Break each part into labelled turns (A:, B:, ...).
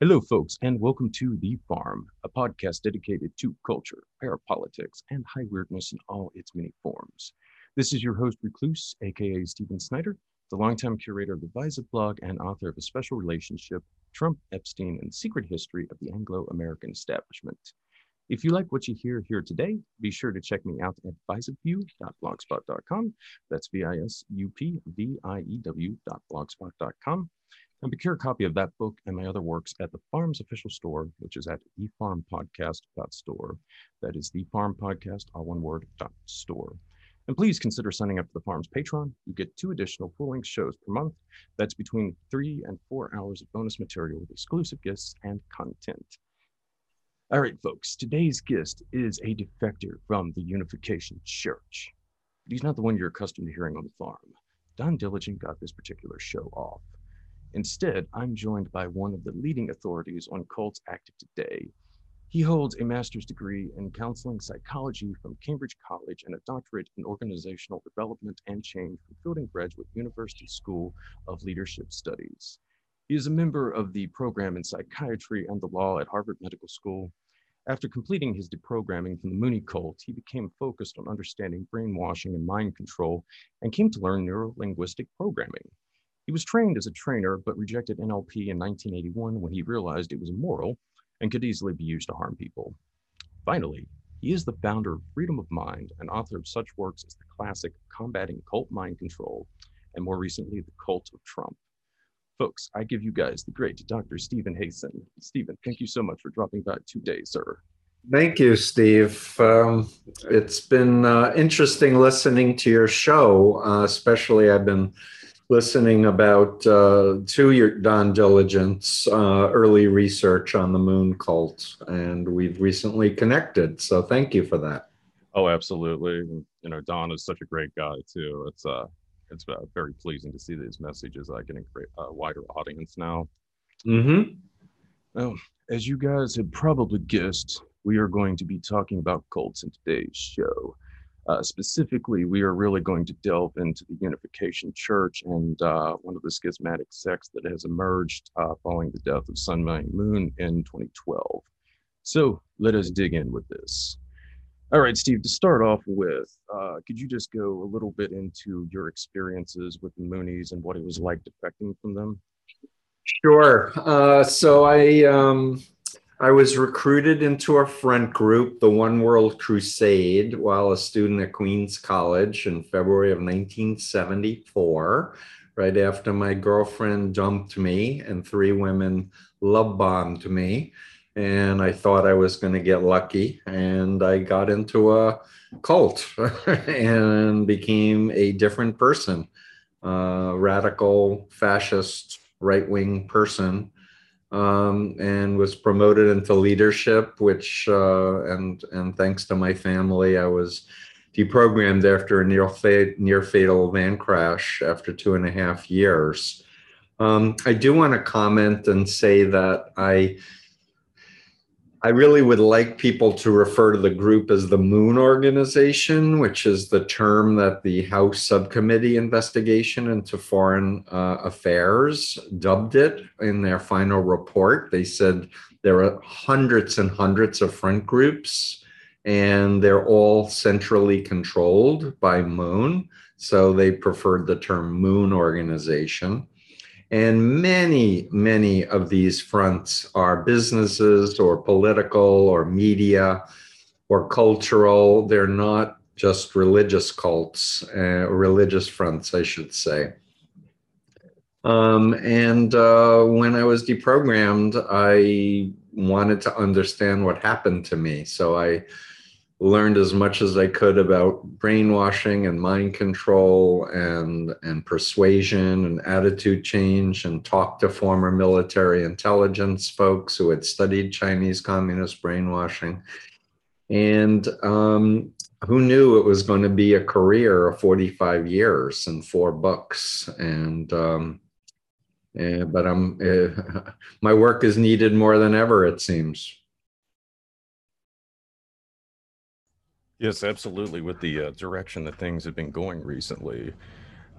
A: Hello, folks, and welcome to The Farm, a podcast dedicated to culture, parapolitics, and high weirdness in all its many forms. This is your host, Recluse, aka Stephen Snyder, the longtime curator of the Visup blog and author of A Special Relationship Trump, Epstein, and Secret History of the Anglo American Establishment. If you like what you hear here today, be sure to check me out at visupview.blogspot.com. That's V I S U P V I E W.blogspot.com. And procure a copy of that book and my other works at the Farm's official store, which is at thefarmpodcast.store. That is the Farm Podcast, all one word, dot store. And please consider signing up for the Farm's Patreon. You get two additional full length shows per month. That's between three and four hours of bonus material with exclusive gifts and content. All right, folks, today's guest is a defector from the Unification Church. But he's not the one you're accustomed to hearing on the farm. Don Diligent got this particular show off. Instead, I'm joined by one of the leading authorities on cults active today. He holds a master's degree in counseling psychology from Cambridge College and a doctorate in organizational development and change from Fielding Graduate University School of Leadership Studies. He is a member of the program in psychiatry and the law at Harvard Medical School. After completing his deprogramming from the Moonie cult, he became focused on understanding brainwashing and mind control and came to learn neuro-linguistic programming. He was trained as a trainer, but rejected NLP in 1981 when he realized it was immoral and could easily be used to harm people. Finally, he is the founder of Freedom of Mind and author of such works as the classic Combating Cult Mind Control and more recently, The Cult of Trump. Folks, I give you guys the great Dr. Steven Hassan. Stephen, thank you so much for dropping by today, sir.
B: Thank you, Steve. Um, it's been uh, interesting listening to your show, uh, especially I've been listening about uh, to your Don Diligence uh, early research on the moon cult, and we've recently connected. So thank you for that.
A: Oh, absolutely. You know, Don is such a great guy too. It's uh, it's uh, very pleasing to see these messages uh, getting a wider audience now.
B: Mm-hmm.
A: Now, as you guys had probably guessed, we are going to be talking about cults in today's show. Uh, specifically, we are really going to delve into the Unification Church and uh, one of the schismatic sects that has emerged uh, following the death of Sun Myung Moon in 2012. So let us dig in with this. All right, Steve, to start off with, uh, could you just go a little bit into your experiences with the Moonies and what it was like defecting from them?
B: Sure. Uh, so I um, I was recruited into a front group, the One World Crusade, while a student at Queens College in February of 1974, right after my girlfriend dumped me and three women love bombed me. And I thought I was going to get lucky. And I got into a cult and became a different person, a radical, fascist, right wing person um, and was promoted into leadership, which uh, and and thanks to my family, I was deprogrammed after a near near fatal van crash after two and a half years. Um, I do want to comment and say that I I really would like people to refer to the group as the Moon Organization, which is the term that the House Subcommittee Investigation into Foreign uh, Affairs dubbed it in their final report. They said there are hundreds and hundreds of front groups, and they're all centrally controlled by Moon. So they preferred the term Moon Organization. And many, many of these fronts are businesses or political or media or cultural. They're not just religious cults, uh, religious fronts, I should say. Um, and uh, when I was deprogrammed, I wanted to understand what happened to me. So I learned as much as I could about brainwashing and mind control and, and persuasion and attitude change and talked to former military intelligence folks who had studied Chinese communist brainwashing. And um, who knew it was going to be a career of 45 years and four books. And, um, eh, but I'm, uh, my work is needed more than ever, it seems.
A: Yes, absolutely. With the uh, direction that things have been going recently,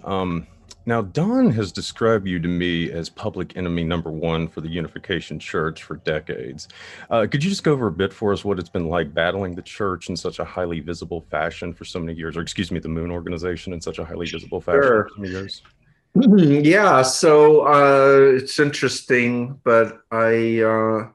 A: Um, now, Don has described you to me as public enemy number one for the Unification Church for decades. Uh, could you just go over a bit for us what it's been like battling the church in such a highly visible fashion for so many years, or excuse me, the Moon Organization in such a highly visible fashion sure. for so many years?
B: Yeah, so uh, it's interesting, but I uh,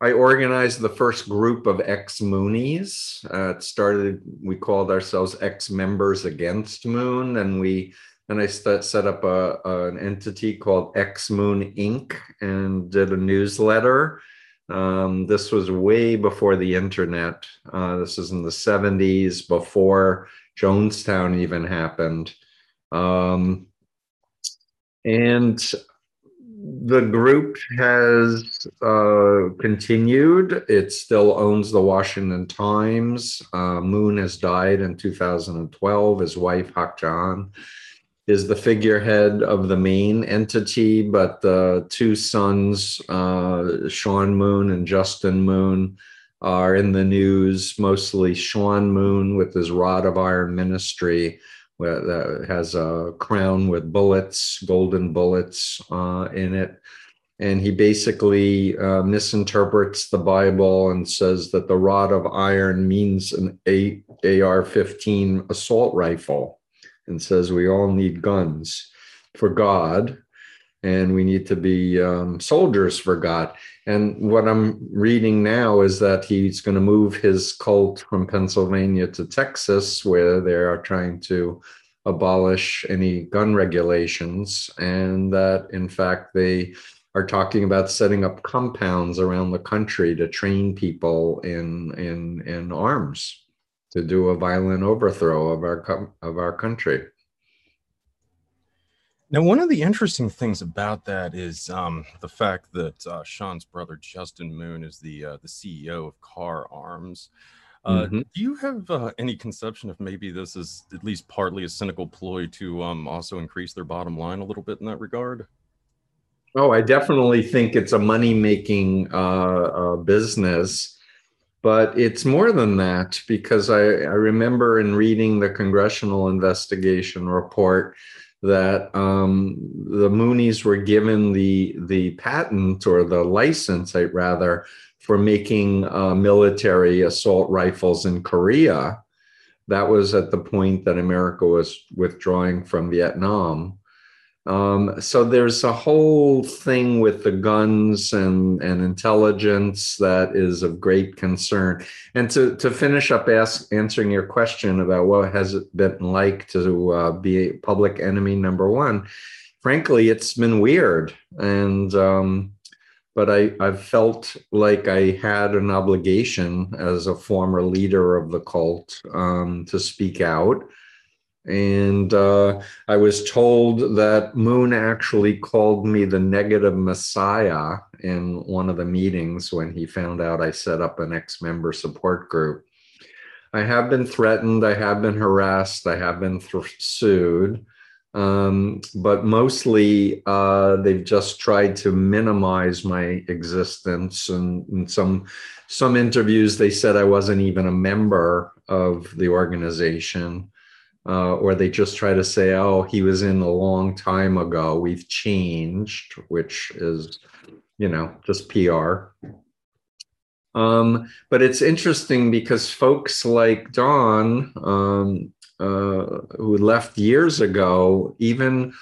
B: I organized the first group of ex Moonies. Uh, it started, we called ourselves ex members against Moon, and we and I st- set up a, a, an entity called X Moon Inc. and did a newsletter. Um, this was way before the internet. Uh, this is in the 70s, before Jonestown even happened. Um, and the group has uh, continued. It still owns the Washington Times. Uh, Moon has died in 2012. His wife, Hak Ja is the figurehead of the main entity, but the two sons, uh, Sean Moon and Justin Moon, are in the news. Mostly Sean Moon with his Rod of Iron ministry that has a crown with bullets, golden bullets uh, in it. And he basically uh, misinterprets the Bible and says that the rod of iron means an AR 15 assault rifle and says we all need guns for God and we need to be um, soldiers for God. And what I'm reading now is that he's going to move his cult from Pennsylvania to Texas, where they are trying to abolish any gun regulations, and that in fact they are talking about setting up compounds around the country to train people in in in arms to do a violent overthrow of our of our country.
A: Now, one of the interesting things about that is um, the fact that uh, Sean's brother Justin Moon is the uh, the CEO of Kahr Arms. Uh, mm-hmm. Do you have uh, any conception of maybe this is at least partly a cynical ploy to um, also increase their bottom line a little bit in that regard?
B: Oh, I definitely think it's a money making uh, uh, business but it's more than that because I, I, remember in reading the congressional investigation report that um, the Moonies were given the the patent or the license, I rather, for making uh, military assault rifles in Korea. That was at the point that America was withdrawing from Vietnam. Um, so there's a whole thing with the guns and, and intelligence that is of great concern. And to, to finish up ask, answering your question about what has it been like to uh, be public enemy number one, frankly, it's been weird. And um, but I, I've felt like I had an obligation as a former leader of the cult um, to speak out and uh, I was told that Moon actually called me the negative messiah in one of the meetings when he found out I set up an ex member support group. I have been threatened, I have been harassed, I have been th- sued, um, but mostly uh, they've just tried to minimize my existence. And in some some interviews, they said I wasn't even a member of the organization uh, or they just try to say, oh, he was in a long time ago. We've changed, which is, you know, just PR. Um, but it's interesting because folks like Don, um, uh, who left years ago, even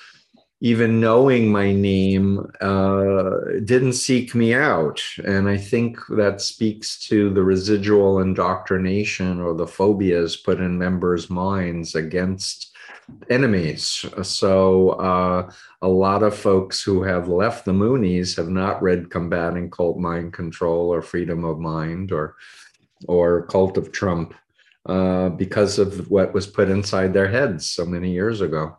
B: even knowing my name, uh, didn't seek me out. And I think that speaks to the residual indoctrination or the phobias put in members' minds against enemies. So uh, a lot of folks who have left the Moonies have not read Combating Cult Mind Control or Freedom of Mind or or Cult of Trump uh, because of what was put inside their heads so many years ago.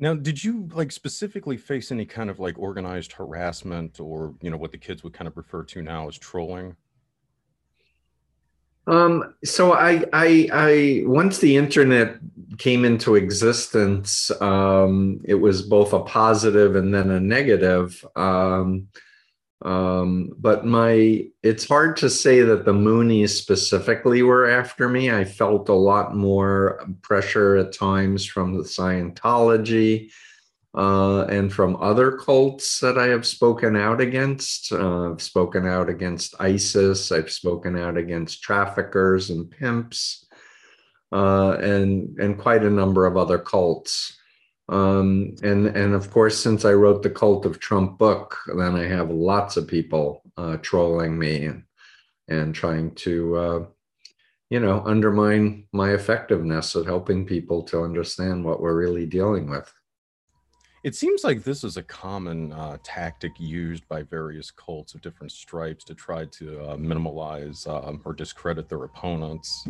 A: Now, did you like specifically face any kind of like organized harassment or, you know, what the kids would kind of refer to now as trolling?
B: Um, so I, I, I, once the internet came into existence, um, it was both a positive and then a negative. Um, Um, but my, it's hard to say that the Moonies specifically were after me. I felt a lot more pressure at times from the Scientology uh, and from other cults that I have spoken out against. Uh, I've spoken out against ISIS. I've spoken out against traffickers and pimps, uh, and and quite a number of other cults. Um, and and of course, since I wrote the Cult of Trump book, then I have lots of people uh, trolling me and and trying to, uh, you know, undermine my effectiveness at helping people to understand what we're really dealing with.
A: It seems like this is a common uh, tactic used by various cults of different stripes to try to uh, minimalize um, or discredit their opponents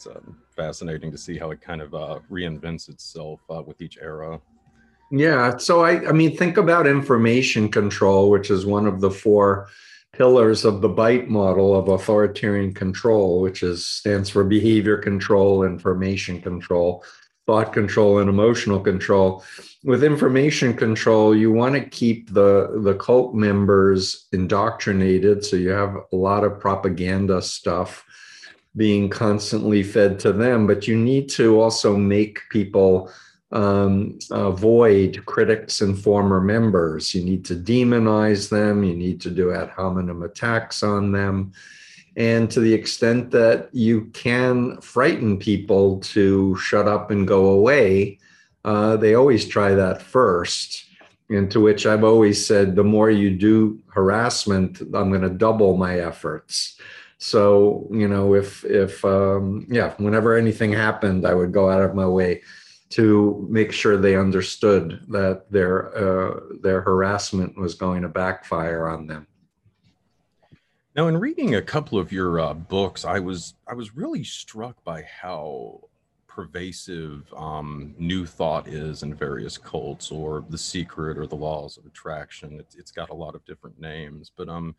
A: it's uh, fascinating to see how it kind of uh, reinvents itself uh, with each era.
B: Yeah. So I, I mean, think about information control, which is one of the four pillars of the BITE model of authoritarian control, which is stands for behavior control, information control, thought control, and emotional control. With information control, you want to keep the the cult members indoctrinated, so you have a lot of propaganda stuff being constantly fed to them, but you need to also make people um, avoid critics and former members. You need to demonize them. You need to do ad hominem attacks on them. And to the extent that you can frighten people to shut up and go away, uh, they always try that first. And to which I've always said, the more you do harassment, I'm going to double my efforts. So you know, if if um, yeah, whenever anything happened, I would go out of my way to make sure they understood that their uh, their harassment was going to backfire on them.
A: Now, in reading a couple of your uh, books, I was I was really struck by how pervasive um, new thought is in various cults or the secret or the laws of attraction. It's, it's got a lot of different names but um,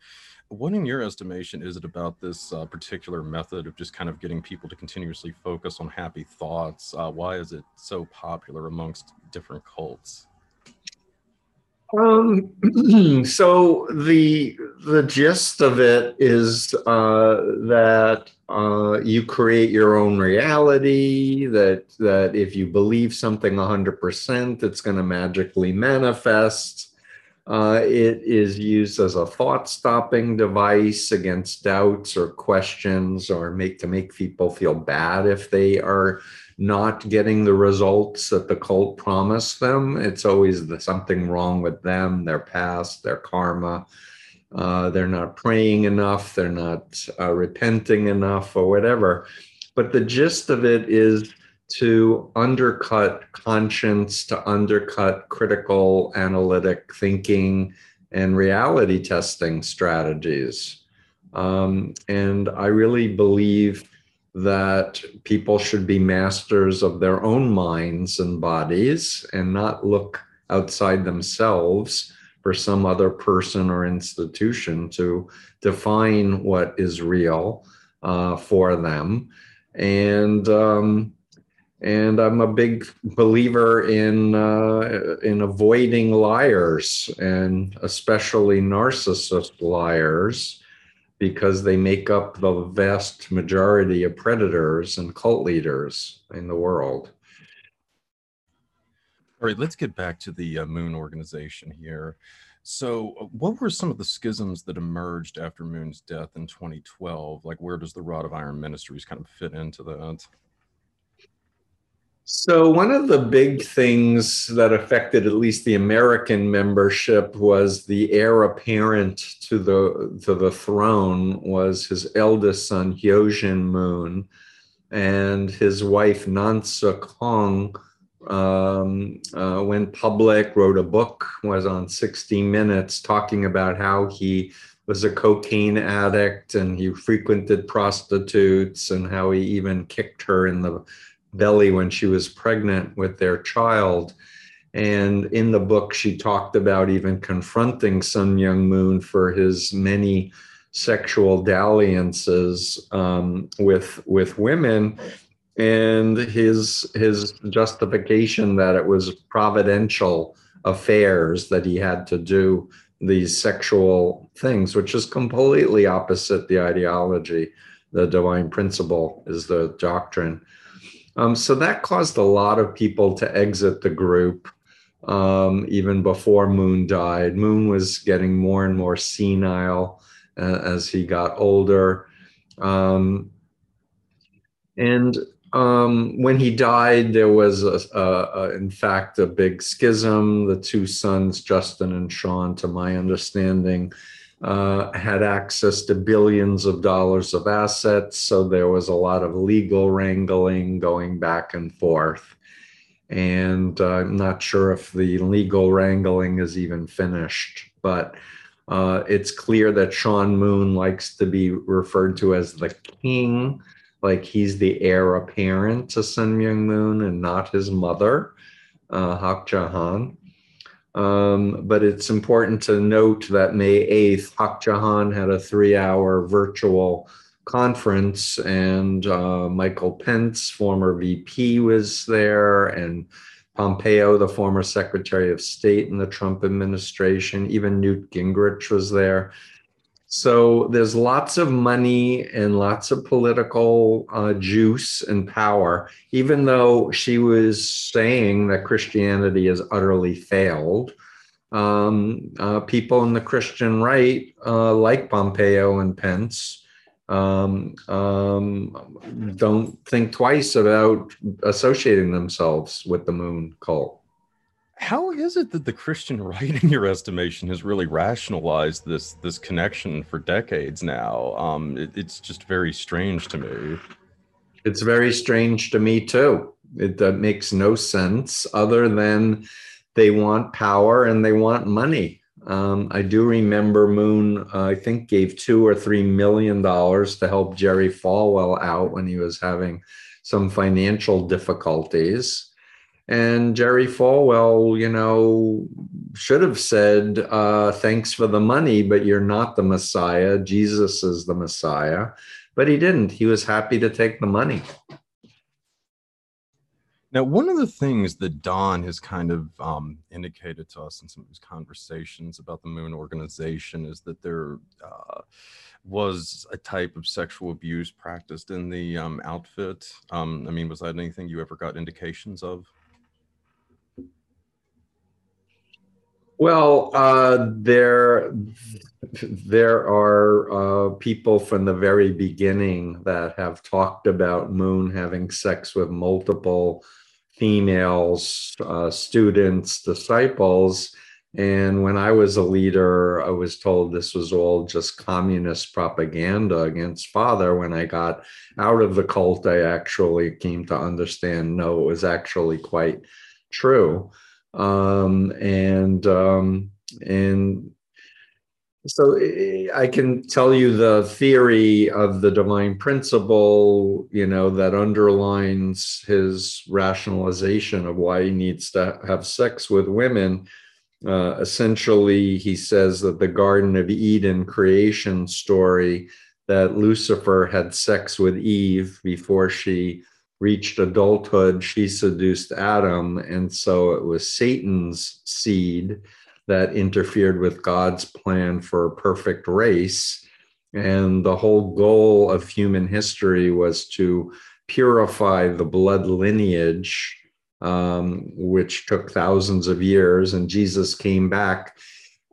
A: what in your estimation is it about this uh, particular method of just kind of getting people to continuously focus on happy thoughts? Uh, why is it so popular amongst different cults?
B: Um, so the the gist of it is uh, that uh, you create your own reality. That that if you believe something hundred percent, it's going to magically manifest. Uh, it is used as a thought stopping device against doubts or questions, or make to make people feel bad if they are not getting the results that the cult promised them. It's always the, something wrong with them, their past, their karma. Uh, they're not praying enough, they're not uh, repenting enough, or whatever. But the gist of it is to undercut conscience, to undercut critical analytic thinking and reality testing strategies. Um, and I really believe that people should be masters of their own minds and bodies and not look outside themselves for some other person or institution to define what is real uh, for them. And um, and I'm a big believer in uh, in avoiding liars and especially narcissist liars because they make up the vast majority of predators and cult leaders in the world.
A: All right, let's get back to the uh, Moon organization here. So, uh, what were some of the schisms that emerged after Moon's death in 2012? Like, where does the Rod of Iron Ministries kind of fit into that?
B: So, one of the big things that affected at least the American membership was the heir apparent to the to the throne was his eldest son Hyojin Moon, and his wife Nansook Hong um, uh, went public, wrote a book, was on 60 Minutes, talking about how he was a cocaine addict and he frequented prostitutes and how he even kicked her in the belly when she was pregnant with their child. And in the book, she talked about even confronting Sun Myung Moon for his many sexual dalliances um, with with women, and his his justification that it was providential affairs that he had to do these sexual things, which is completely opposite the ideology. The divine principle is the doctrine. Um, so that caused a lot of people to exit the group um, even before Moon died. Moon was getting more and more senile uh, as he got older. Um, and um, when he died, there was, a, a, a, in fact, a big schism. The two sons, Justin and Sean, to my understanding, uh, had access to billions of dollars of assets. So there was a lot of legal wrangling going back and forth. And uh, I'm not sure if the legal wrangling is even finished, but uh, it's clear that Sean Moon likes to be referred to as the king like he's the heir apparent to Sun Myung Moon and not his mother, uh, Hak Ja Han. Um, but it's important to note that May 8th, Hak Ja Han had a three hour virtual conference, and uh, Michael Pence, former VP, was there, and Pompeo, the former Secretary of State in the Trump administration, even Newt Gingrich was there. So there's lots of money and lots of political uh, juice and power, even though she was saying that Christianity has utterly failed. Um, uh, people in the Christian right, uh, like Pompeo and Pence, um, um, don't think twice about associating themselves with the moon cult
A: how is it that the Christian right, in your estimation, has really rationalized this this connection for decades now? Um, it, it's just very strange to me.
B: It's very strange to me too. It uh, makes no sense other than they want power and they want money. Um, I do remember Moon, uh, I think, gave two or three million dollars to help Jerry Falwell out when he was having some financial difficulties. And Jerry Falwell, you know, should have said, uh, thanks for the money, but you're not the Messiah. Jesus is the Messiah. But he didn't. He was happy to take the money.
A: Now, one of the things that Don has kind of um, indicated to us in some of his conversations about the Moon organization is that there uh, was a type of sexual abuse practiced in the um, outfit. Um, I mean, was that anything you ever got indications of?
B: Well, uh, there there are uh, people from the very beginning that have talked about Moon having sex with multiple females, uh, students, disciples. And when I was a leader, I was told this was all just communist propaganda against father. When I got out of the cult, I actually came to understand no, it was actually quite true um, and um, and so I can tell you the theory of the divine principle, you know, that underlines his rationalization of why he needs to have sex with women. Uh, essentially, he says that the Garden of Eden creation story that Lucifer had sex with Eve before she reached adulthood, she seduced Adam. And so it was Satan's seed that interfered with God's plan for a perfect race. And the whole goal of human history was to purify the blood lineage, um, which took thousands of years. And Jesus came back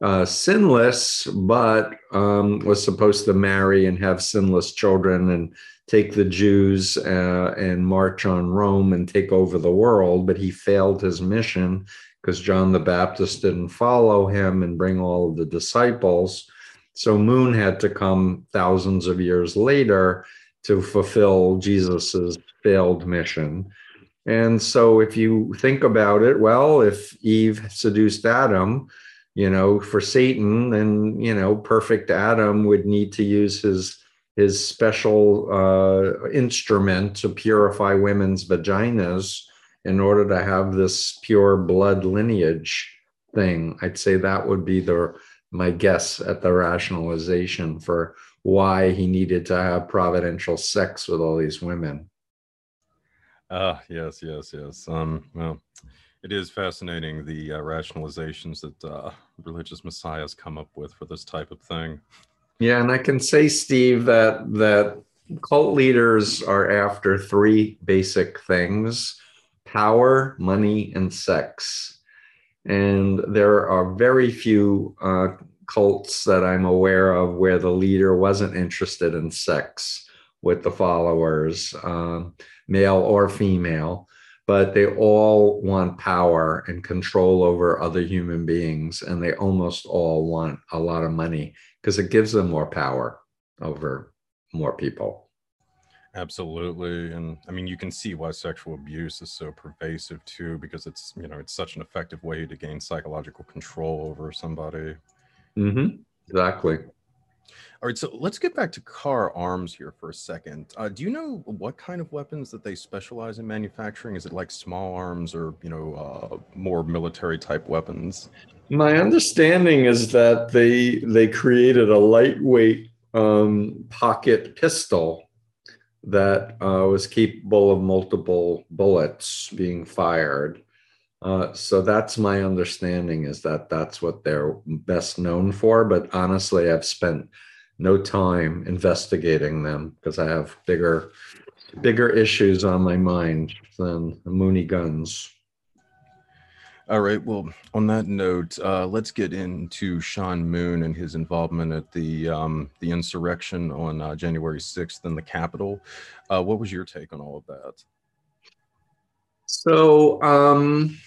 B: uh, sinless, but um, was supposed to marry and have sinless children and take the Jews uh, and march on Rome and take over the world, but he failed his mission because John the Baptist didn't follow him and bring all of the disciples. So Moon had to come thousands of years later to fulfill Jesus's failed mission. And so if you think about it, well, if Eve seduced Adam, you know, for Satan, then, you know, perfect Adam would need to use his his special uh, instrument to purify women's vaginas in order to have this pure blood lineage thing. I'd say that would be the my guess at the rationalization for why he needed to have providential sex with all these women.
A: Ah, uh, yes, yes, yes. Um, well, It is fascinating the uh, rationalizations that uh, religious messiahs come up with for this type of thing.
B: Yeah, and I can say, Steve, that that cult leaders are after three basic things: power, money, and sex. And there are very few uh, cults that I'm aware of where the leader wasn't interested in sex with the followers, um, male or female, but they all want power and control over other human beings. And they almost all want a lot of money because it gives them more power over more people.
A: Absolutely. And I mean, you can see why sexual abuse is so pervasive too, because it's, you know, it's such an effective way to gain psychological control over somebody.
B: Mm-hmm. Exactly.
A: All right, so let's get back to Kahr Arms here for a second. Uh, do you know what kind of weapons that they specialize in manufacturing? Is it like small arms or you know uh, more military type weapons?
B: My understanding is that they they created a lightweight um, pocket pistol that uh, was capable of multiple bullets being fired. Uh, so that's my understanding is that that's what they're best known for. But honestly, I've spent no time investigating them because I have bigger bigger issues on my mind than Moonie guns.
A: All right. Well, on that note, uh, let's get into Sean Moon and his involvement at the um, the insurrection on uh, January sixth in the Capitol. Uh, what was your take on all of that?
B: So, um,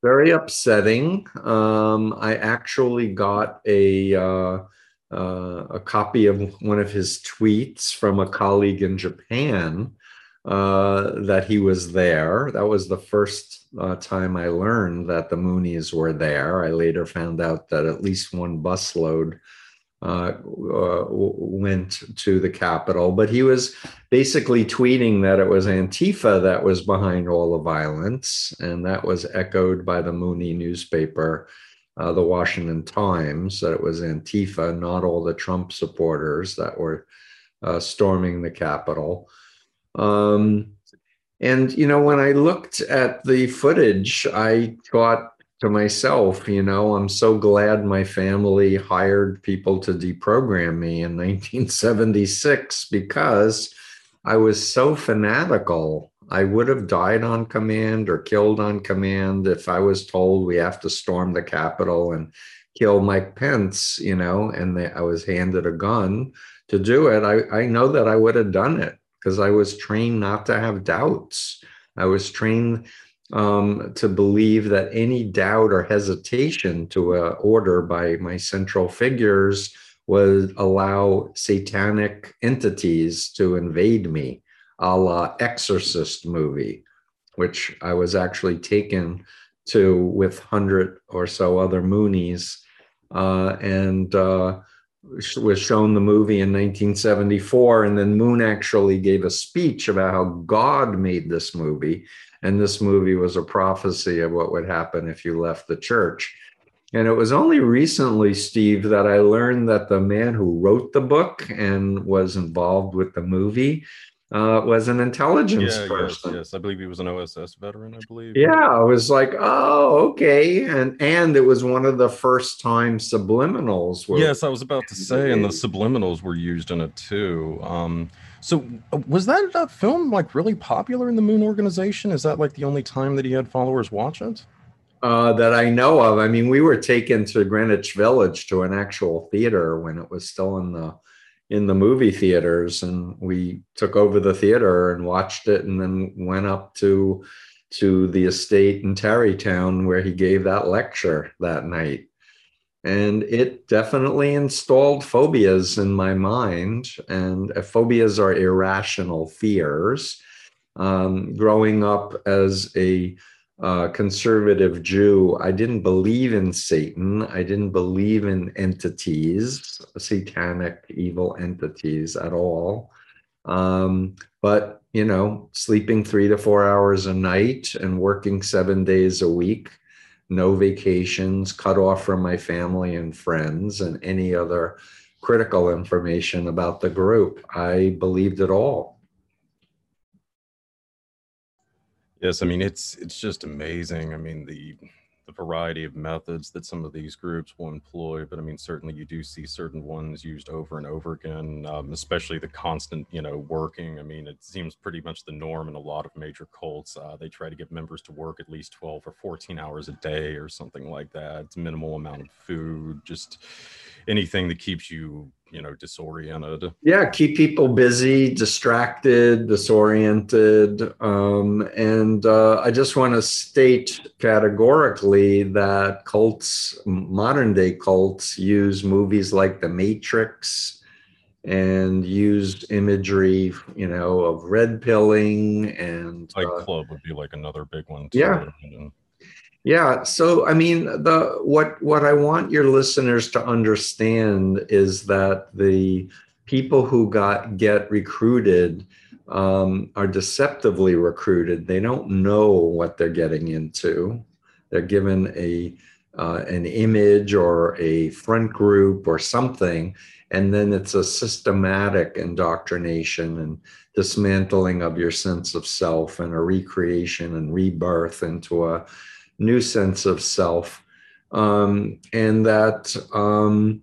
B: very upsetting. Um, I actually got a uh, a copy of one of his tweets from a colleague in Japan uh, that he was there. That was the first uh, time I learned that the Moonies were there. I later found out that at least one busload uh, went to the Capitol, but he was basically tweeting that it was Antifa that was behind all the violence, and that was echoed by the Moonie newspaper, uh, the Washington Times, that it was Antifa, not all the Trump supporters that were uh, storming the Capitol. Um, and you know, when I looked at the footage, I thought to myself, you know, I'm so glad my family hired people to deprogram me in 1976 because I was so fanatical. I would have died on command or killed on command if I was told we have to storm the Capitol and kill Mike Pence, you know, and they, I was handed a gun to do it. I, I know that I would have done it because I was trained not to have doubts. I was trained um, to believe that any doubt or hesitation to an order by my central figures would allow satanic entities to invade me, a la Exorcist movie, which I was actually taken to with hundred or so other Moonies, uh, and uh, was shown the movie in 1974. And then Moon actually gave a speech about how God made this movie and this movie was a prophecy of what would happen if you left the church. And it was only recently, Steve, that I learned that the man who wrote the book and was involved with the movie uh, was an intelligence
A: yeah,
B: person.
A: Yes, yes, I believe he was an OSS veteran. I believe.
B: Yeah, I was like, oh, okay, and and it was one of the first time subliminals
A: were. Yes, I was about to say, and the subliminals were used in it too. Um, so was that uh, film like really popular in the Moon organization? Is that like the only time that he had followers watch it?
B: Uh, that I know of. I mean, we were taken to Greenwich Village to an actual theater when it was still in the in the movie theaters, and we took over the theater and watched it, and then went up to to the estate in Tarrytown where he gave that lecture that night. And it definitely installed phobias in my mind and uh, phobias are irrational fears. Um, growing up as a uh, conservative jew i didn't believe in satan i didn't believe in entities satanic evil entities at all um, but you know sleeping three to four hours a night and working seven days a week no vacations, cut off from my family and friends, and any other critical information about the group. I believed it all.
A: Yes, I mean it's it's just amazing. I mean the the variety of methods that some of these groups will employ, but I mean certainly you do see certain ones used over and over again, um, especially the constant you know working. I mean it seems pretty much the norm in a lot of major cults. Uh, they try to get members to work at least twelve or fourteen hours a day or something like that. It's minimal amount of food, just anything that keeps you you know disoriented
B: yeah keep people busy distracted disoriented um, and uh, i just want to state categorically that cults modern day cults use movies like the matrix and use imagery you know of red pilling and
A: fight uh, club would be like another big one
B: too. yeah yeah. So I mean, the what what I want your listeners to understand is that the people who got get recruited um, are deceptively recruited. They don't know what they're getting into. They're given a uh, an image or a front group or something, and then it's a systematic indoctrination and dismantling of your sense of self and a recreation and rebirth into a new sense of self, um, and that um,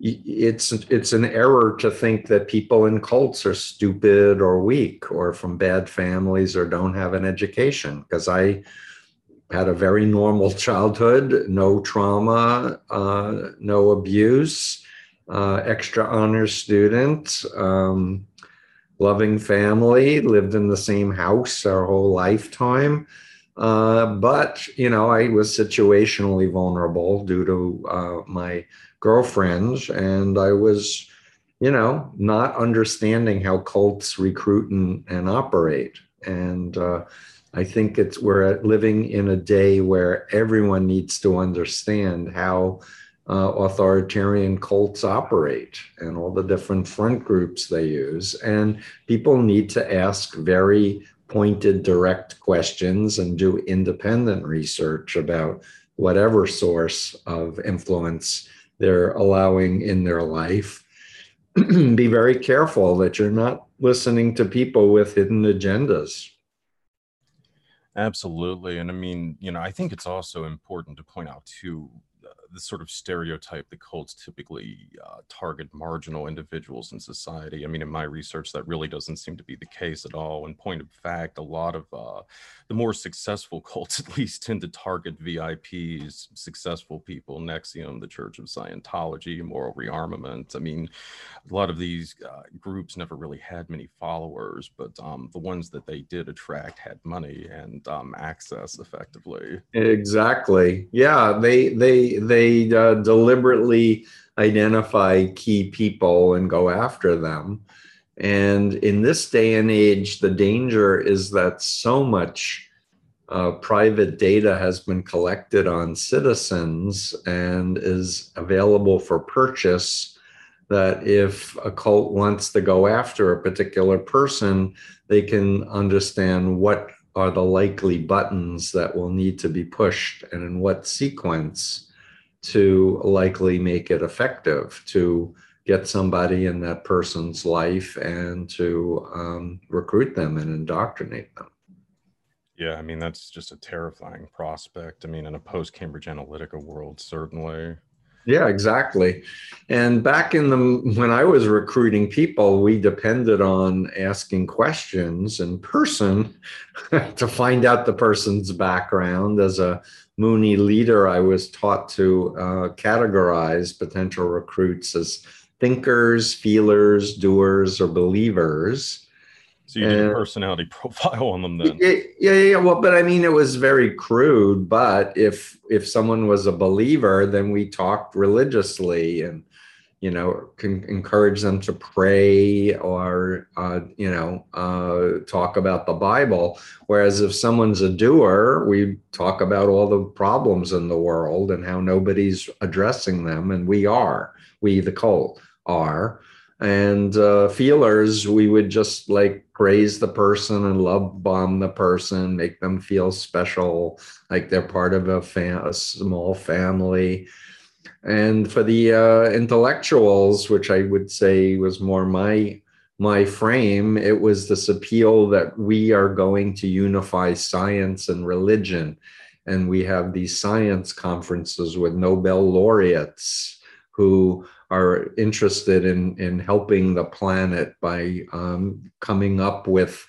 B: it's it's an error to think that people in cults are stupid or weak or from bad families or don't have an education. Because I had a very normal childhood, no trauma, uh, no abuse, uh, extra honors student. Um, loving family, lived in the same house our whole lifetime. Uh, but you know, I was situationally vulnerable due to uh, my girlfriends, and I was, you know, not understanding how cults recruit and, and operate. And uh, I think it's we're living in a day where everyone needs to understand how uh, authoritarian cults operate and all the different front groups they use. And people need to ask very pointed, direct questions and do independent research about whatever source of influence they're allowing in their life. Be very careful that you're not listening to people with hidden agendas.
A: Absolutely. And I mean, you know, I think it's also important to point out, too, the sort of stereotype that cults typically uh, target marginal individuals in society. I mean, in my research, that really doesn't seem to be the case at all. In point of fact, a lot of uh, the more successful cults, at least, tend to target VIPs, successful people, NXIVM, the Church of Scientology, Moral Rearmament. I mean, a lot of these uh, groups never really had many followers, but um, the ones that they did attract had money and um, access effectively.
B: Exactly. Yeah, they they they they uh, deliberately identify key people and go after them. And in this day and age, the danger is that so much uh, private data has been collected on citizens and is available for purchase that if a cult wants to go after a particular person, they can understand what are the likely buttons that will need to be pushed and in what sequence to likely make it effective to get somebody in that person's life and to um, recruit them and indoctrinate them.
A: Yeah, I mean, that's just a terrifying prospect. I mean, in a post Cambridge Analytica world, certainly.
B: Yeah, exactly. And back in the when I was recruiting people, we depended on asking questions in person to find out the person's background. As a Moonie leader, I was taught to uh, categorize potential recruits as thinkers, feelers, doers, or believers.
A: So you did a personality profile on them then?
B: Yeah, yeah, yeah. Well, but I mean, it was very crude. But if if someone was a believer, then we talked religiously and you know can encourage them to pray or uh, you know uh, talk about the Bible. Whereas if someone's a doer, we talk about all the problems in the world and how nobody's addressing them, and we are. We the cult are and uh, feelers we would just like praise the person and love bomb the person make them feel special like they're part of a, fam- a small family and for the uh, intellectuals which i would say was more my my frame. It was this appeal that we are going to unify science and religion. And we have these science conferences with Nobel laureates who are interested in, in helping the planet by um, coming up with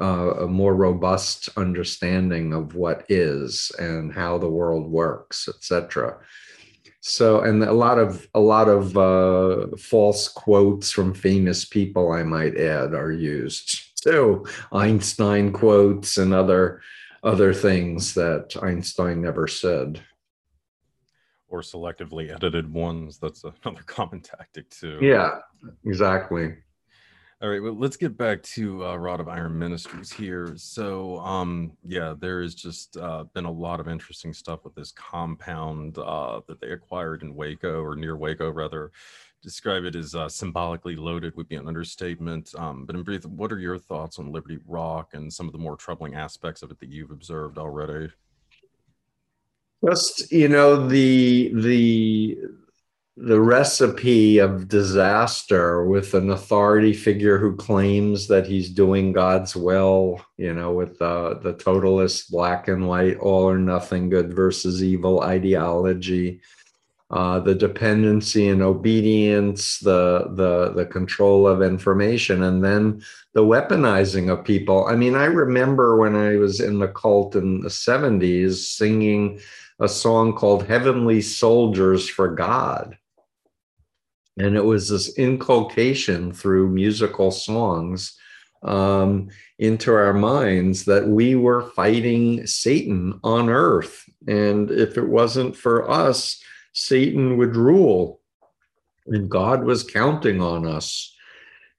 B: uh, a more robust understanding of what is and how the world works, etc. So, and a lot of a lot of uh, false quotes from famous people, I might add, are used. So, Einstein quotes and other other things that Einstein never said.
A: Or selectively edited ones. That's another common tactic too.
B: Yeah, exactly.
A: All right, well, let's get back to uh, Rod of Iron Ministries here. So, um, yeah, there has just uh, been a lot of interesting stuff with this compound uh, that they acquired in Waco or near Waco, rather. Describe it as uh, symbolically loaded would be an understatement. Um, but in brief, what are your thoughts on Liberty Rock and some of the more troubling aspects of it that you've observed already?
B: Just you know the the the recipe of disaster with an authority figure who claims that he's doing God's will, you know, with the, the totalist black and white, all or nothing, good versus evil ideology, uh, the dependency and obedience, the, the, the control of information, and then the weaponizing of people. I mean, I remember when I was in the cult in the 70s singing a song called Heavenly Soldiers for God and it was this inculcation through musical songs um, into our minds that we were fighting Satan on earth. And if it wasn't for us, Satan would rule. And God was counting on us.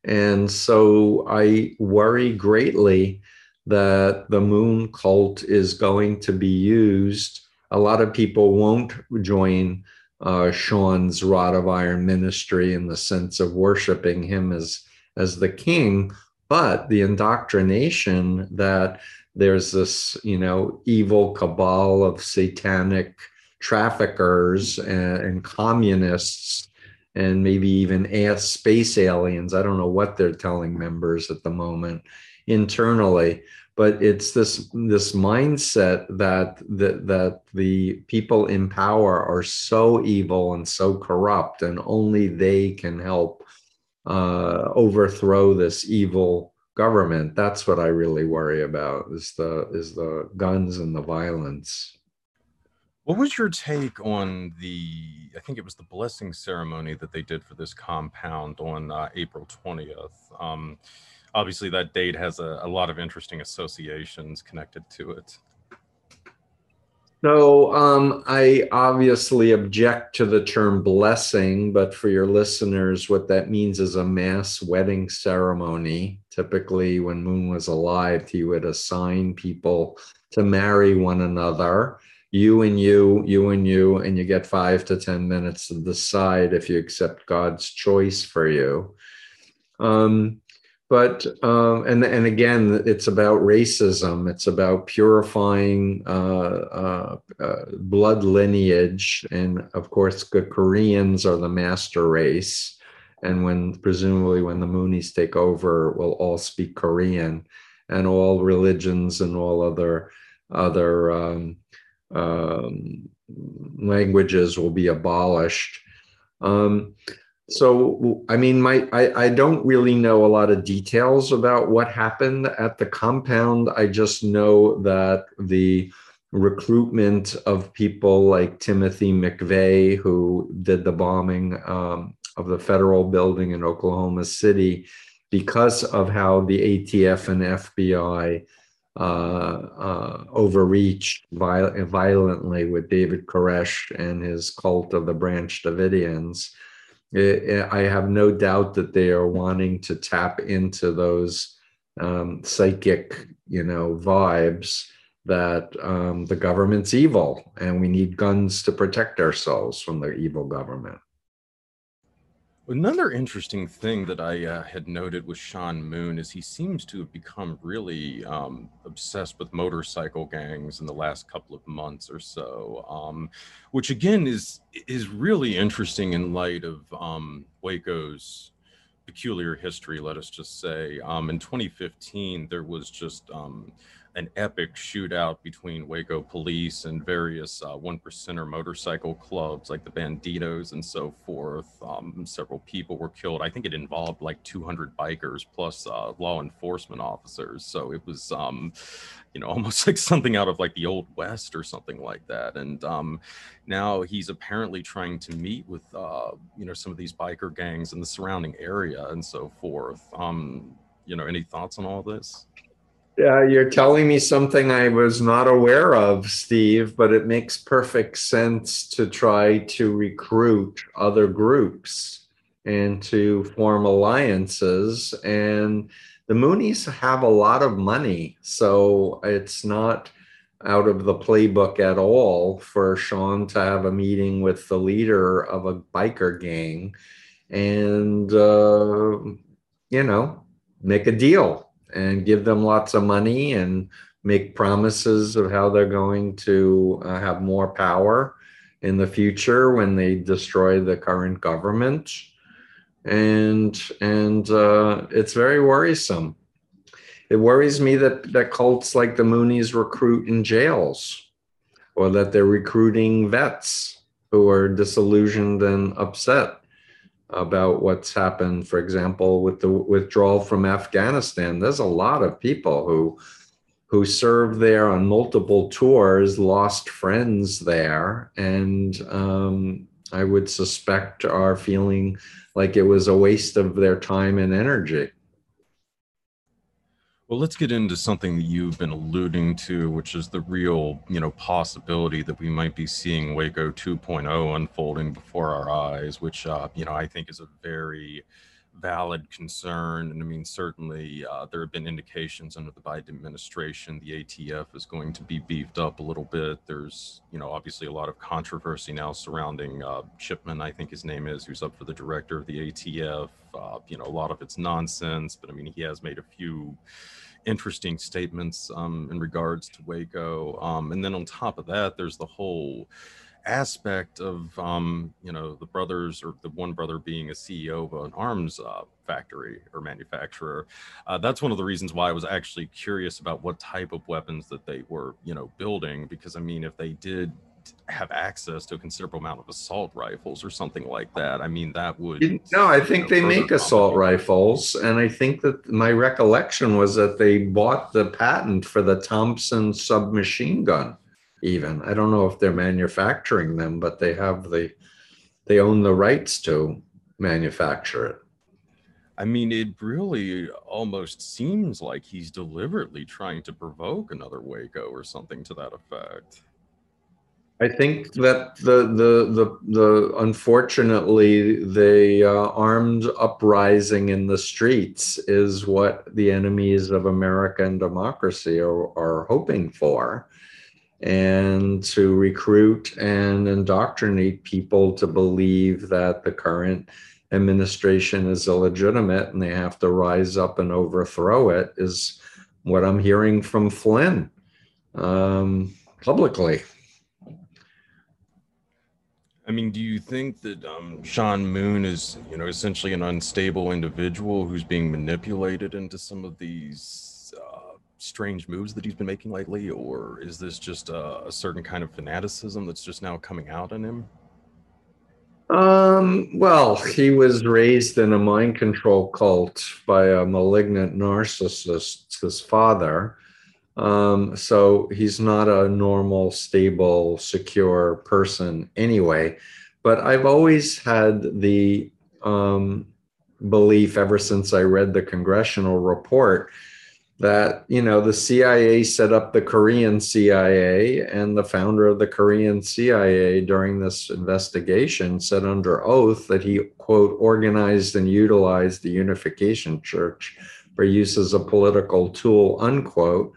B: And so I worry greatly that the moon cult is going to be used. A lot of people won't join uh, Sean's rod of iron ministry in the sense of worshiping him as as the king, but the indoctrination that there's this you know evil cabal of satanic traffickers and, and communists and maybe even space aliens. I don't know what they're telling members at the moment internally but it's this this mindset that that that the people in power are so evil and so corrupt and only they can help uh, overthrow this evil government. That's what i really worry about is the is the guns and the violence.
A: What was your take on the i think it was the blessing ceremony that they did for this compound on uh, april 20th um, obviously that date has a, a lot of interesting associations connected to it.
B: So um, I obviously object to the term blessing, but for your listeners, what that means is a mass wedding ceremony. Typically, when Moon was alive, he would assign people to marry one another, you and you, you and you, and you get five to 10 minutes to decide if you accept God's choice for you. Um, but um, and and again, it's about racism. It's about purifying uh, uh, uh, blood lineage, and of course, the Koreans are the master race. And when presumably when the Moonies take over, we'll all speak Korean, and all religions and all other other um, um, languages will be abolished. Um, so, I mean, my I, I don't really know a lot of details about what happened at the compound. I just know that the recruitment of people like Timothy McVeigh, who did the bombing um, of the federal building in Oklahoma City, because of how the ATF and FBI uh, uh, overreached viol- violently with David Koresh and his cult of the Branch Davidians I have no doubt that they are wanting to tap into those um, psychic, you know, vibes that um, the government's evil and we need guns to protect ourselves from the evil government.
A: Another interesting thing that I uh, had noted with Sean Moon is he seems to have become really um, obsessed with motorcycle gangs in the last couple of months or so, um, which again is is really interesting in light of um, Waco's peculiar history, let us just say. Um, in 2015, there was just um, an epic shootout between Waco police and various uh, one percenter motorcycle clubs like the Bandidos and so forth. Um, several people were killed. I think it involved like 200 bikers plus uh, law enforcement officers. So it was, um, you know, almost like something out of like the old west or something like that. And um, now he's apparently trying to meet with, uh, you know, some of these biker gangs in the surrounding area and so forth. Um, you know, any thoughts on all this?
B: Uh, you're telling me something I was not aware of, Steve, but it makes perfect sense to try to recruit other groups and to form alliances. And the Moonies have a lot of money, so it's not out of the playbook at all for Sean to have a meeting with the leader of a biker gang and, uh, you know, make a deal and give them lots of money and make promises of how they're going to uh, have more power in the future when they destroy the current government. And and uh, it's very worrisome. It worries me that that cults like the moonies recruit in jails or that they're recruiting vets who are disillusioned and upset about what's happened, for example, with the withdrawal from Afghanistan. There's a lot of people who who served there on multiple tours, lost friends there, and um, I would suspect are feeling like it was a waste of their time and energy.
A: Well, let's get into something that you've been alluding to, which is the real, you know, possibility that we might be seeing Waco 2.0 unfolding before our eyes, which, uh, you know, I think is a very valid concern. And I mean, certainly uh, there have been indications under the Biden administration the ATF is going to be beefed up a little bit. There's, you know, obviously a lot of controversy now surrounding uh, Chipman, I think his name is, who's up for the director of the ATF. Uh, you know, a lot of it's nonsense, but I mean, he has made a few interesting statements um, in regards to Waco. Um, and then on top of that, there's the whole aspect of um, you know the brothers or the one brother being a CEO of an arms uh, factory or manufacturer. Uh, that's one of the reasons why I was actually curious about what type of weapons that they were you know building because I mean if they did have access to a considerable amount of assault rifles or something like that. I mean, that would.
B: No, I think you know, they make assault rifles. And I think that my recollection was that they bought the patent for the Thompson submachine gun, even. I don't know if they're manufacturing them, but they have the, they own the rights to manufacture it.
A: I mean, it really almost seems like he's deliberately trying to provoke another Waco or something to that effect.
B: I think that the the the the unfortunately the uh, armed uprising in the streets is what the enemies of American democracy are, are hoping for, and to recruit and indoctrinate people to believe that the current administration is illegitimate and they have to rise up and overthrow it is what I'm hearing from Flynn um, publicly.
A: I mean, do you think that um, Sean Moon is, you know, essentially an unstable individual who's being manipulated into some of these strange moves that he's been making lately, or is this just a, a certain kind of fanaticism that's just now coming out in him?
B: Um, well, he was raised in a mind control cult by a malignant narcissist, his father. Um, so he's not a normal, stable, secure person anyway. But I've always had the um, belief ever since I read the congressional report that you know the CIA set up the Korean CIA and the founder of the Korean CIA during this investigation said under oath that he quote organized and utilized the Unification Church for use as a political tool unquote.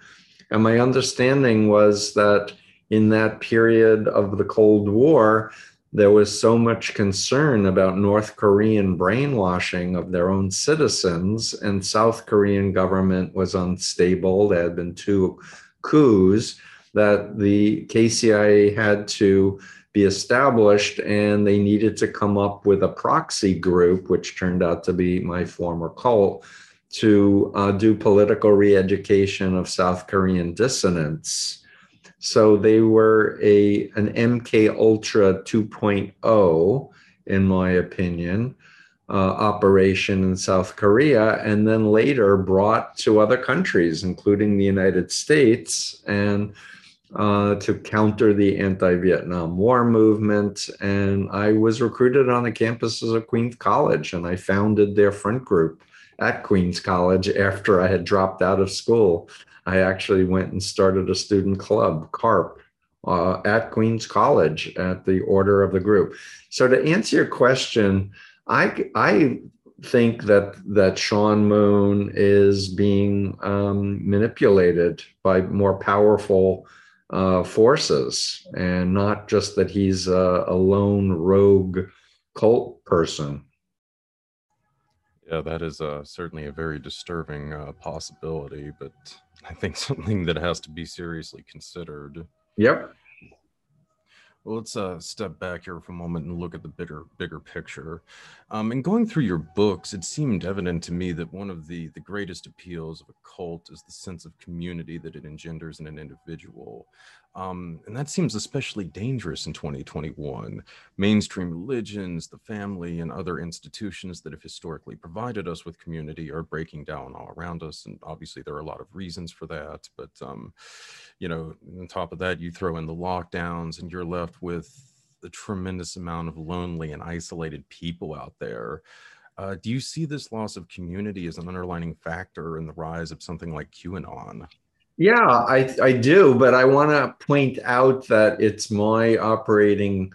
B: And my understanding was that in that period of the Cold War, there was so much concern about North Korean brainwashing of their own citizens, and South Korean government was unstable. There had been two coups that the KCIA had to be established, and they needed to come up with a proxy group, which turned out to be my former cult, to uh, do political re-education of South Korean dissidents. So they were a an MK Ultra 2.0, in my opinion, uh, operation in South Korea, and then later brought to other countries, including the United States, and uh, to counter the anti-Vietnam War movement. And I was recruited on the campuses of Queens College, and I founded their front group at Queens College after I had dropped out of school. I actually went and started a student club, CARP, uh, at Queens College at the order of the group. So to answer your question, I I think that that Sean Moon is being um, manipulated by more powerful uh, forces, and not just that he's a, a lone rogue cult person.
A: Yeah, that is uh, certainly a very disturbing uh, possibility, but I think something that has to be seriously considered.
B: Yep.
A: Well, let's uh, step back here for a moment and look at the bigger bigger picture. Um, and going through your books, it seemed evident to me that one of the the greatest appeals of a cult is the sense of community that it engenders in an individual. Um, and that seems especially dangerous in 2021. Mainstream religions, the family, and other institutions that have historically provided us with community are breaking down all around us. And obviously, there are a lot of reasons for that. But, um, you know, on top of that, you throw in the lockdowns, and you're left with a tremendous amount of lonely and isolated people out there. Uh, do you see this loss of community as an underlining factor in the rise of something like QAnon?
B: Yeah, I, I do, but I want to point out that it's my operating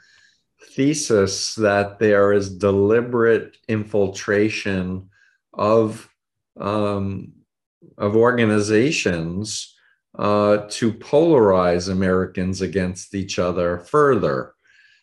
B: thesis that there is deliberate infiltration of um, of organizations uh, to polarize Americans against each other further.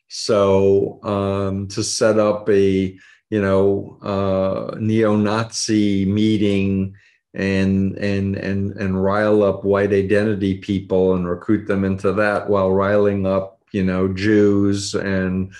B: So um, to set up a you know uh, neo-Nazi meeting and and and and rile up white identity people and recruit them into that while riling up you know Jews and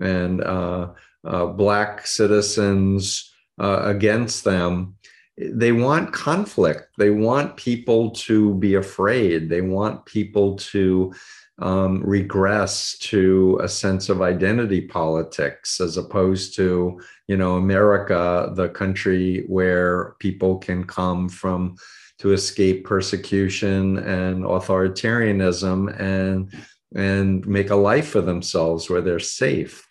B: and uh, uh, black citizens uh, against them. They want conflict. They want people to be afraid. They want people to um, regress to a sense of identity politics as opposed to, you know, America, the country where people can come from to escape persecution and authoritarianism and and make a life for themselves where they're safe.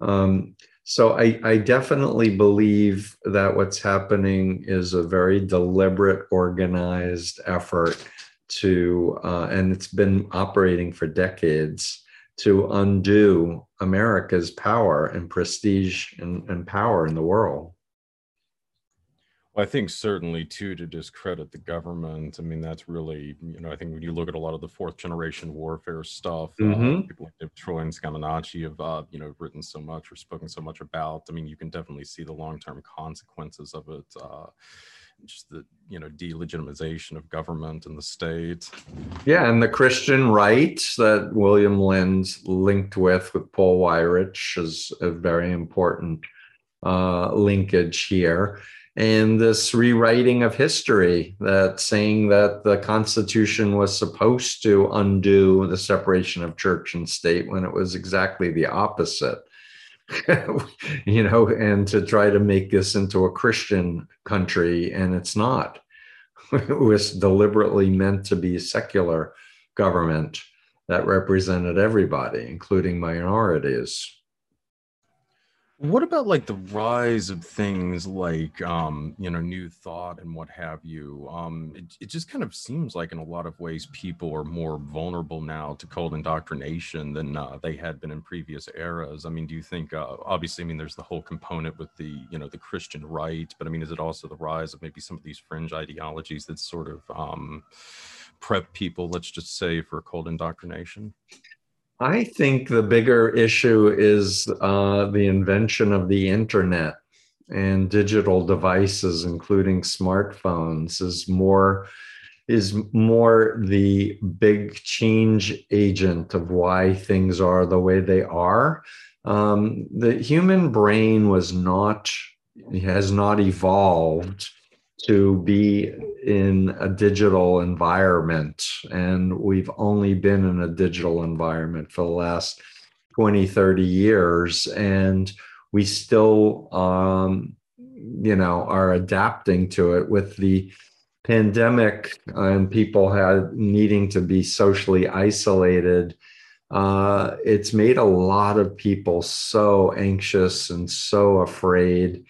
B: Um, so I, I definitely believe that what's happening is a very deliberate, organized effort to, uh, and it's been operating for decades, to undo America's power and prestige and, and power in the world.
A: Well, I think certainly too to discredit the government. I mean, that's really, you know, I think when you look at a lot of the fourth generation warfare stuff, uh, mm-hmm. uh, people like Troy and Scamacci have, uh, you know, written so much or spoken so much about. I mean, you can definitely see the long term consequences of it. Uh, just the you know delegitimization of government and the state.
B: Yeah, and the Christian right that William Lind's linked with with Paul Weyrich is a very important uh, linkage here. And this rewriting of history that saying that the Constitution was supposed to undo the separation of church and state when it was exactly the opposite. you know, and to try to make this into a Christian country, and it's not. it was deliberately meant to be secular government that represented everybody, including minorities.
A: What about like the rise of things like um, you know, new thought and what have you? Um, it, it just kind of seems like in a lot of ways people are more vulnerable now to cold indoctrination than uh, they had been in previous eras. I mean, do you think uh, obviously I mean there's the whole component with the, you know, the Christian right, but I mean is it also the rise of maybe some of these fringe ideologies that sort of um prep people, let's just say, for cold indoctrination?
B: I think the bigger issue is uh, the invention of the internet and digital devices, including smartphones, is more is more the big change agent of why things are the way they are. Um, the human brain was not has not evolved to be in a digital environment. And we've only been in a digital environment for the last 20 30 years. And we still um, you know are adapting to it with the pandemic and people had needing to be socially isolated. Uh, it's made a lot of people so anxious and so afraid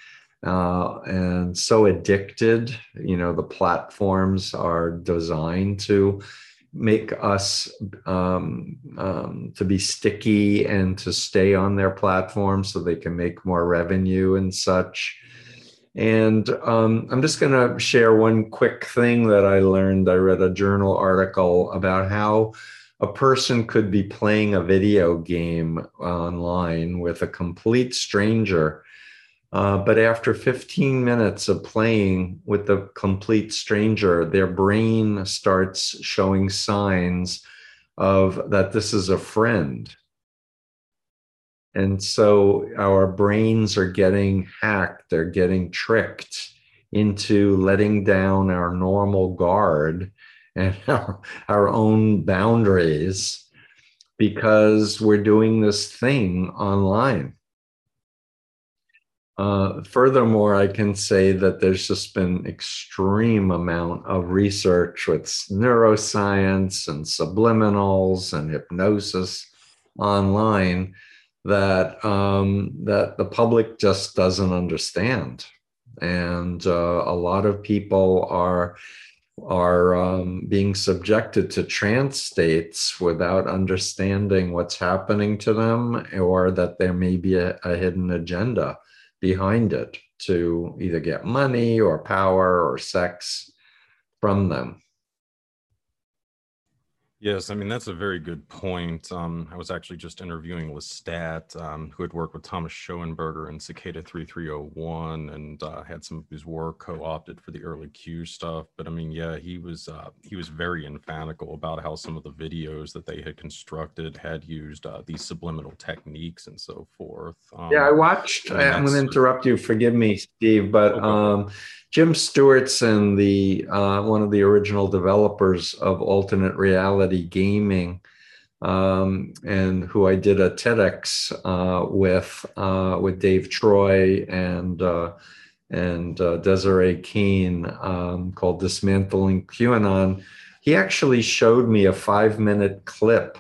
B: uh, and so addicted. You know, the platforms are designed to make us um, um, to be sticky and to stay on their platform so they can make more revenue and such. And um, I'm just going to share one quick thing that I learned. I read a journal article about how a person could be playing a video game online with a complete stranger uh, but after 15 minutes of playing with the complete stranger, their brain starts showing signs of that this is a friend. And so our brains are getting hacked, they're getting tricked into letting down our normal guard and our, our own boundaries because we're doing this thing online. Uh, furthermore, I can say that there's just been extreme amount of research with neuroscience and subliminals and hypnosis online that um, that the public just doesn't understand, and uh, a lot of people are are um, being subjected to trance states without understanding what's happening to them, or that there may be a, a hidden agenda behind it to either get money or power or sex from them.
A: Yes, I mean that's a very good point. Um, I was actually just interviewing Lestat, um, who had worked with Thomas Schoenberger in Cicada 3301, and uh, had some of his work co-opted for the early Q stuff. But I mean, yeah, he was uh, he was very emphatical about how some of the videos that they had constructed had used uh, these subliminal techniques and so forth.
B: Um, yeah, I watched. I am going to interrupt you. Forgive me, Steve, but okay. Jim Stewartson, the uh, one of the original developers of alternate reality gaming, um, and who I did a TEDx uh, with uh, with Dave Troy and uh, and uh, Desiree Kane um, called "Dismantling QAnon." He actually showed me a five minute clip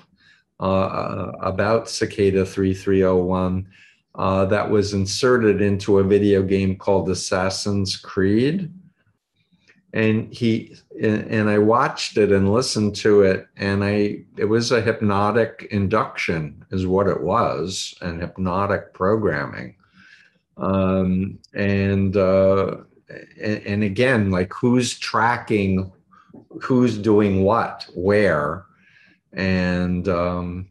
B: uh, about Cicada three three zero oh one uh, that was inserted into a video game called Assassin's Creed. And he and I watched it and listened to it, and I it was a hypnotic induction, is what it was, and hypnotic programming. Um, and, uh, and and again, like who's tracking, who's doing what, where, and um,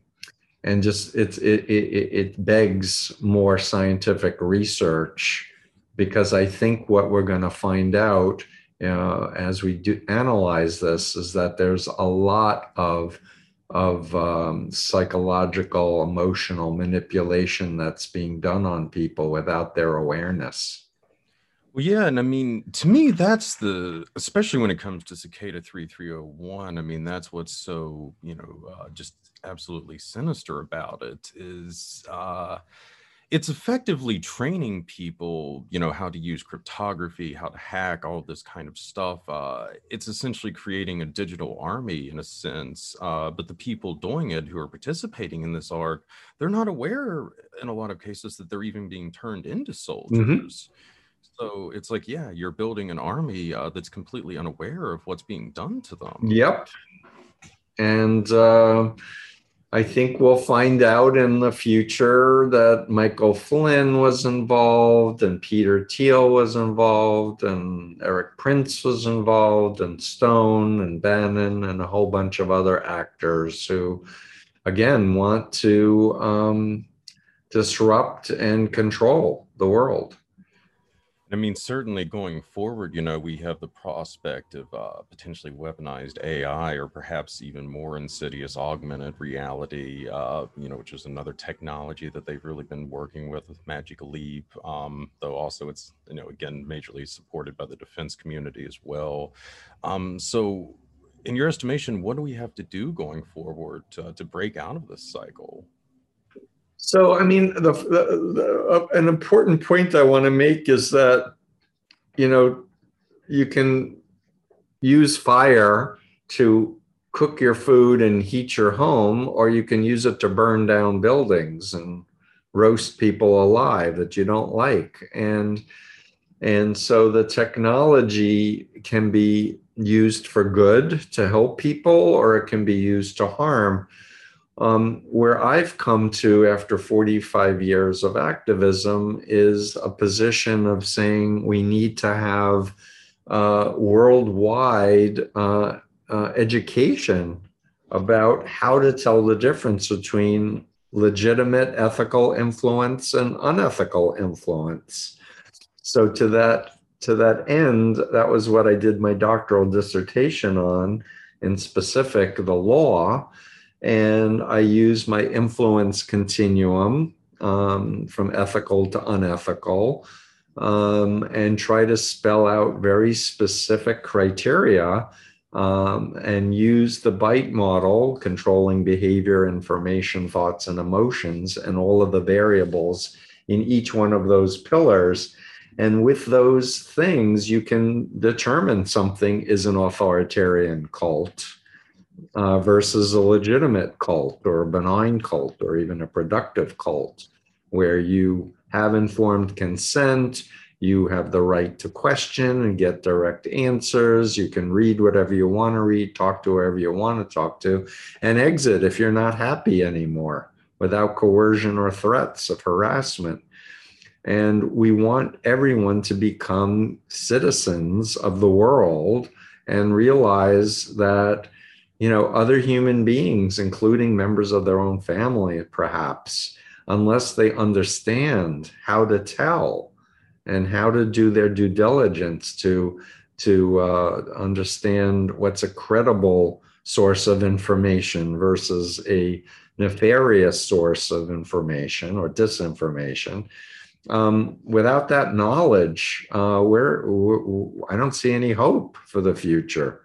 B: and just it, it it it begs more scientific research because I think what we're going to find out uh, as we do analyze this is that there's a lot of of um, psychological emotional manipulation that's being done on people without their awareness.
A: Well, yeah, and I mean, to me, that's the especially when it comes to Cicada 3301 I mean, that's what's so you know uh, just absolutely sinister about it is uh, it's effectively training people, you know, how to use cryptography, how to hack, all this kind of stuff. Uh, it's essentially creating a digital army in a sense. Uh, but the people doing it who are participating in this art, they're not aware in a lot of cases that they're even being turned into mm-hmm. soldiers. Mm-hmm so it's like, yeah, you're building an army uh, that's completely unaware of what's being done to them.
B: Yep. And uh, I think we'll find out in the future that Michael Flynn was involved and Peter Thiel was involved and Erik Prince was involved and Stone and Bannon and a whole bunch of other actors who, again, want to um, disrupt and control the world
A: I mean, certainly going forward, you know, we have the prospect of uh, potentially weaponized AI or perhaps even more insidious augmented reality, uh, you know, which is another technology that they've really been working with with Magic Leap. Um, though also it's, you know, again, majorly supported by the defense community as well. Um, so, in your estimation, what do we have to do going forward to, to break out of this cycle?
B: So, I mean, the, the, the uh, an important point I want to make is that, you know, you can use fire to cook your food and heat your home, or you can use it to burn down buildings and roast people alive that you don't like. And and so the technology can be used for good to help people, or it can be used to harm. Um, where I've come to after 45 years of activism is a position of saying we need to have uh, worldwide uh, uh, education about how to tell the difference between legitimate ethical influence and unethical influence. So to that to that end, that was what I did my doctoral dissertation on, in specific the law and I use my influence continuum um, from ethical to unethical um, and try to spell out very specific criteria um, and use the BITE model, controlling behavior, information, thoughts, and emotions, and all of the variables in each one of those pillars. And with those things, you can determine something is an authoritarian cult uh, versus a legitimate cult or a benign cult or even a productive cult where you have informed consent you have the right to question and get direct answers you can read whatever you want to read talk to whoever you want to talk to and exit if you're not happy anymore without coercion or threats of harassment. And we want everyone to become citizens of the world and realize that you know, other human beings, including members of their own family, perhaps, unless they understand how to tell and how to do their due diligence to to uh, understand what's a credible source of information versus a nefarious source of information or disinformation. Um, without that knowledge, uh, we're, we're, I don't see any hope for the future.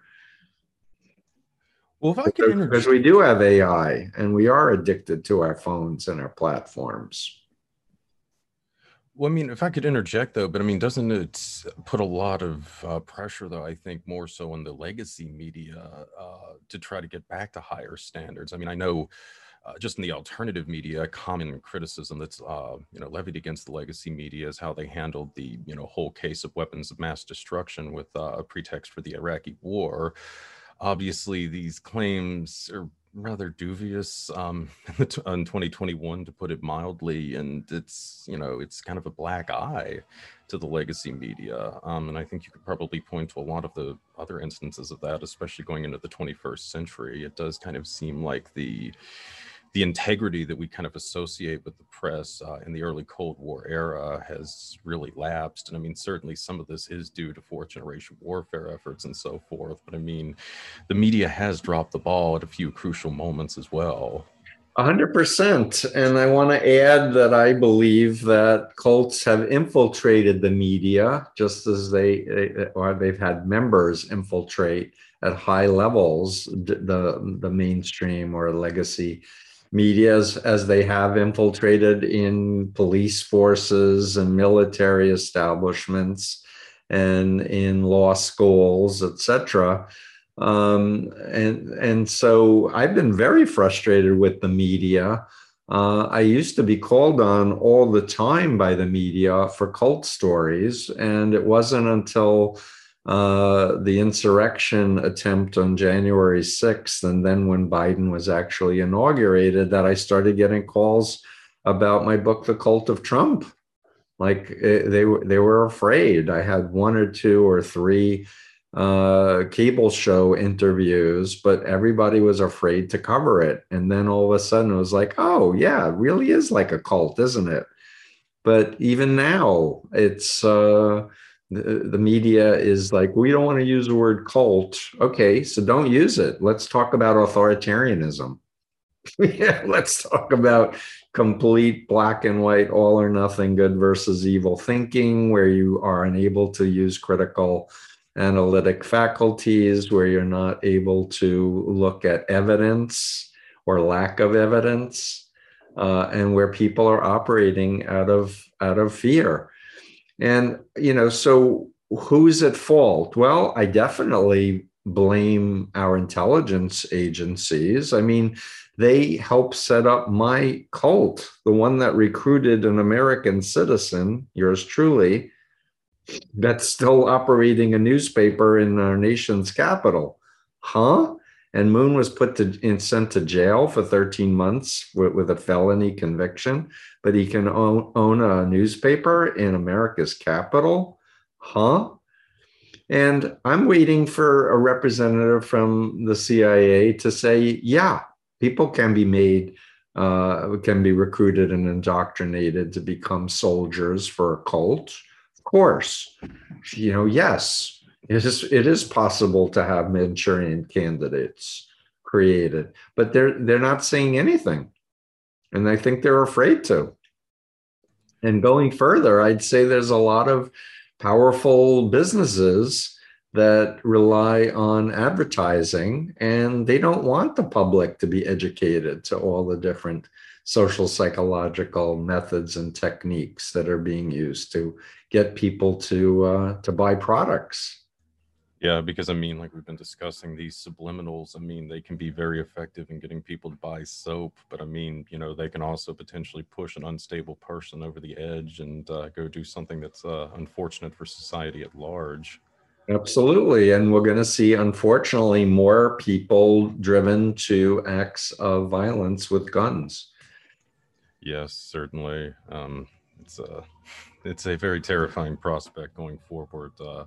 B: Well, if I could interject, because we do have AI and we are addicted to our phones and our platforms.
A: Well, I mean, if I could interject though, but I mean, doesn't it put a lot of uh, pressure, though? I think more so on the legacy media uh, to try to get back to higher standards. I mean, I know uh, just in the alternative media, common criticism that's uh, you know levied against the legacy media is how they handled the you know whole case of weapons of mass destruction with uh, a pretext for the Iraqi war obviously these claims are rather dubious um, in 2021 to put it mildly and it's you know it's kind of a black eye to the legacy media um, and i think you could probably point to a lot of the other instances of that especially going into the 21st century. It does kind of seem like the the integrity that we kind of associate with the press uh, in the early Cold War era has really lapsed. And I mean, certainly some of this is due to fourth generation warfare efforts and so forth. But I mean, the media has dropped the ball at a few crucial moments as well.
B: 100%. And I want to add that I believe that cults have infiltrated the media just as they, or they've had members infiltrate at high levels the, the mainstream or legacy media as, as they have infiltrated in police forces and military establishments and in law schools, etc. Um, and and so I've been very frustrated with the media. Uh, I used to be called on all the time by the media for cult stories, and it wasn't until uh, the insurrection attempt on January 6th, and then when Biden was actually inaugurated, that I started getting calls about my book, The Cult of Trump. Like eh, they were, they were afraid. I had one or two or three uh, cable show interviews, but everybody was afraid to cover it. And then all of a sudden, it was like, oh yeah, it really is like a cult, isn't it? But even now, it's uh, the, media is like, we don't want to use the word cult. Okay, so don't use it. Let's talk about authoritarianism. yeah, let's talk about complete black and white, all or nothing, good versus evil thinking, where you are unable to use critical analytic faculties, where you're not able to look at evidence or lack of evidence, uh, and where people are operating out of out of fear. And, you know, so who's at fault? Well, I definitely blame our intelligence agencies. I mean, they helped set up my cult, the one that recruited an American citizen, yours truly, that's still operating a newspaper in our nation's capital. Huh? And Moon was put to and sent to jail for 13 months with, with a felony conviction, but he can own, own a newspaper in America's capital. Huh? And I'm waiting for a representative from the CIA to say, yeah, people can be made, uh, can be recruited and indoctrinated to become soldiers for a cult. Of course, you know, yes, it is, it is possible to have Manchurian candidates created, but they're they're not saying anything. And I think they're afraid to. And going further, I'd say there's a lot of powerful businesses that rely on advertising and they don't want the public to be educated to all the different social psychological methods and techniques that are being used to get people to uh, to buy products
A: yeah, because I mean, like we've been discussing these subliminals, I mean, they can be very effective in getting people to buy soap, but I mean, you know, they can also potentially push an unstable person over the edge and uh, go do something that's uh, unfortunate for society at large.
B: Absolutely. And we're going to see, unfortunately, more people driven to acts of violence with guns.
A: Yes, certainly. Um, it's a, it's a very terrifying prospect going forward. Uh,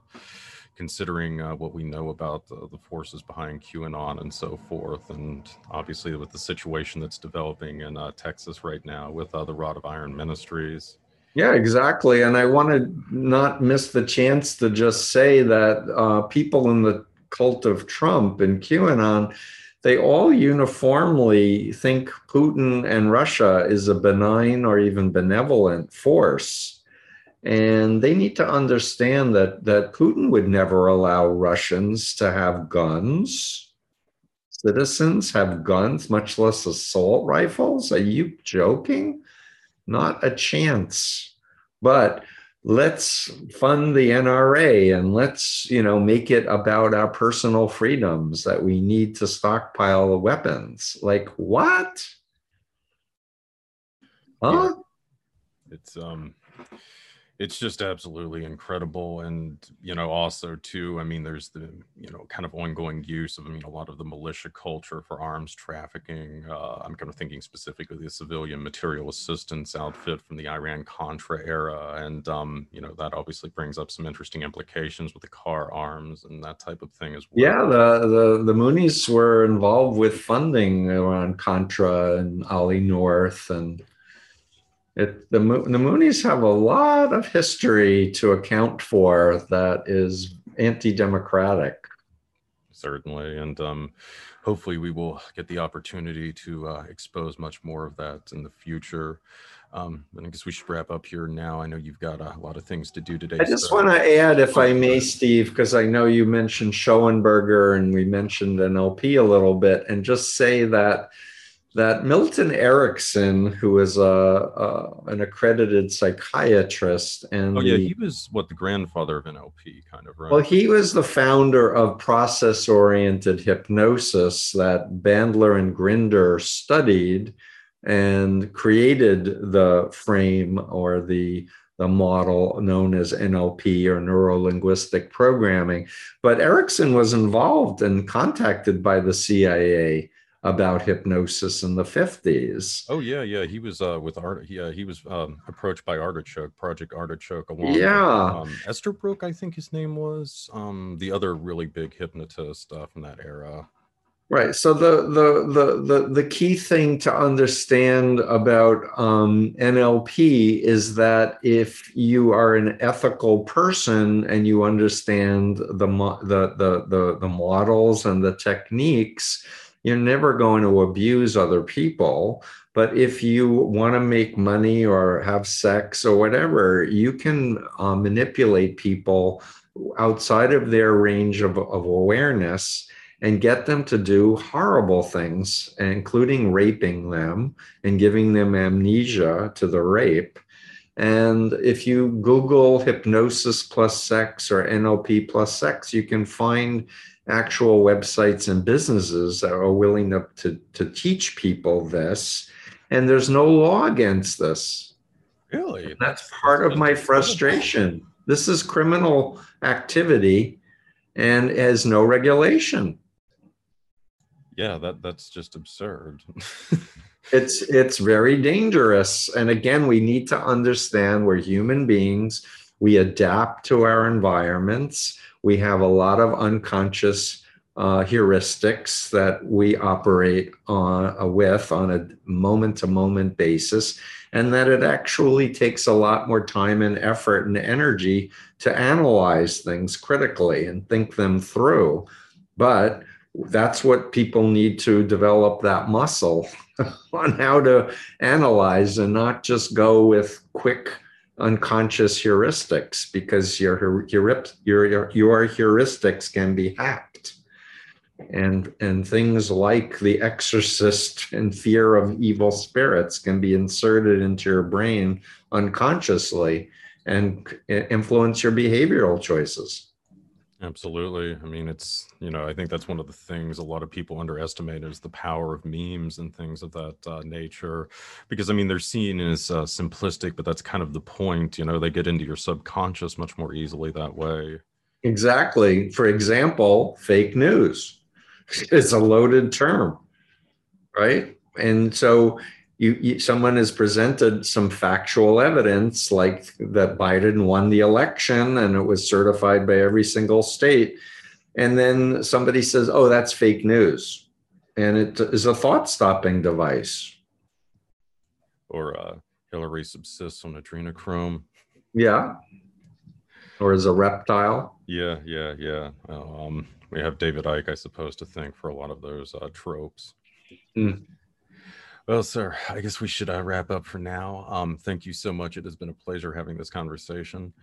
A: considering uh, what we know about the, the, forces behind QAnon and so forth. And obviously, with the situation that's developing in uh, Texas right now with uh, the Rod of Iron Ministries.
B: Yeah, exactly. And I want to not miss the chance to just say that uh, people in the cult of Trump and QAnon. They all uniformly think Putin and Russia is a benign or even benevolent force and they need to understand that, that Putin would never allow Russians to have guns. Citizens have guns, much less assault rifles. Are you joking? Not a chance. But let's fund the NRA and let's, you know, make it about our personal freedoms that we need to stockpile weapons. Like what?
A: Huh? Yeah. It's um it's just absolutely incredible and you know also too i mean there's the you know kind of ongoing use of i mean a lot of the militia culture for arms trafficking uh, i'm kind of thinking specifically the civilian material assistance outfit from the iran contra era and um, you know that obviously brings up some interesting implications with the Kahr Arms and that type of thing as well.
B: yeah the the, the moonies were involved with funding Iran contra and Ollie North and it, the, the Moonies have a lot of history to account for that is anti-democratic.
A: Certainly, and um, hopefully we will get the opportunity to uh, expose much more of that in the future. Um, I guess we should wrap up here now. I know you've got a lot of things to do today.
B: I just so. want to add, if I may, Steve, because I know you mentioned Schoenberger and we mentioned NLP a little bit, and just say that that Milton Erickson, who is a, a an accredited psychiatrist, and
A: oh yeah, the, he was what the grandfather of NLP, kind of right.
B: Well, he was the founder of process-oriented hypnosis that Bandler and Grinder studied and created the frame or the the model known as NLP or neuro linguistic programming. But Erickson was involved and contacted by the CIA about hypnosis in the 50s.
A: Oh yeah, yeah. He was uh, with art. Yeah, he was um, approached by Artichoke, Project Artichoke, along
B: yeah.
A: with um, Estabrook, I think his name was. Um, the other really big hypnotist uh, from that era.
B: Right. So the the the the, the key thing to understand about um, NLP is that if you are an ethical person and you understand the the the the, the models and the techniques, you're never going to abuse other people. But if you want to make money or have sex or whatever, you can uh, manipulate people outside of their range of, of awareness and get them to do horrible things, including raping them and giving them amnesia to the rape. And if you Google hypnosis plus sex or NLP plus sex, you can find actual websites and businesses that are willing to, to, to teach people this. And there's no law against this.
A: Really?
B: And that's part of my frustration. This is criminal activity and has no regulation
A: yeah that that's just absurd
B: it's it's very dangerous and again we need to understand we're human beings we adapt to our environments we have a lot of unconscious uh, heuristics that we operate on, uh, with on a moment to moment basis, and that it actually takes a lot more time and effort and energy to analyze things critically and think them through. But that's what people need to develop that muscle on how to analyze and not just go with quick unconscious heuristics because your your your your heuristics can be hacked. And and things like the exorcist and fear of evil spirits can be inserted into your brain unconsciously and influence your behavioral choices
A: Absolutely. I mean, it's, you know, I think that's one of the things a lot of people underestimate is the power of memes and things of that uh, nature. Because, I mean, they're seen as uh, simplistic, but that's kind of the point. You know, they get into your subconscious much more easily that way.
B: Exactly. For example, fake news is a loaded term, right? And so you, you, someone has presented some factual evidence like that Biden won the election and it was certified by every single state. And then somebody says oh that's fake news. And it is a thought stopping device.
A: Or uh, Hillary subsists on adrenochrome
B: yeah. Or as a reptile.
A: Yeah yeah yeah. Um, we have David Icke I suppose to thank for a lot of those uh, tropes. Mm. Well, sir, I guess we should uh, wrap up for now. Um, thank you so much. It has been a pleasure having this conversation.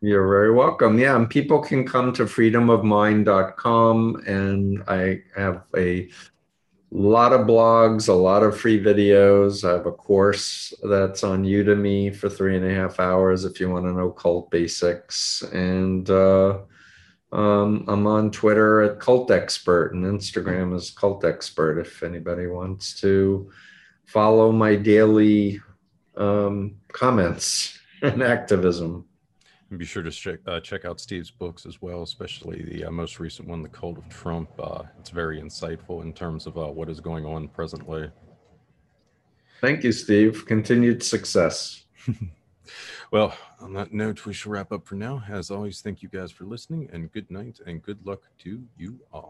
B: You're very welcome. Yeah, and people can come to freedomofmind.com, and I have a lot of blogs, a lot of free videos. I have a course that's on Udemy for three and a half hours if you want to know cult basics. And uh, um, I'm on Twitter at Cult Expert, and Instagram is Cult Expert if anybody wants to follow my daily um, comments and activism.
A: And be sure to check uh, check out Steve's books as well, especially the uh, most recent one, "The Cult of Trump." Uh, it's very insightful in terms of uh, what is going on presently.
B: Thank you, Steve. Continued success.
A: well, on that note, we shall wrap up for now. As always, thank you guys for listening, and good night and good luck to you all.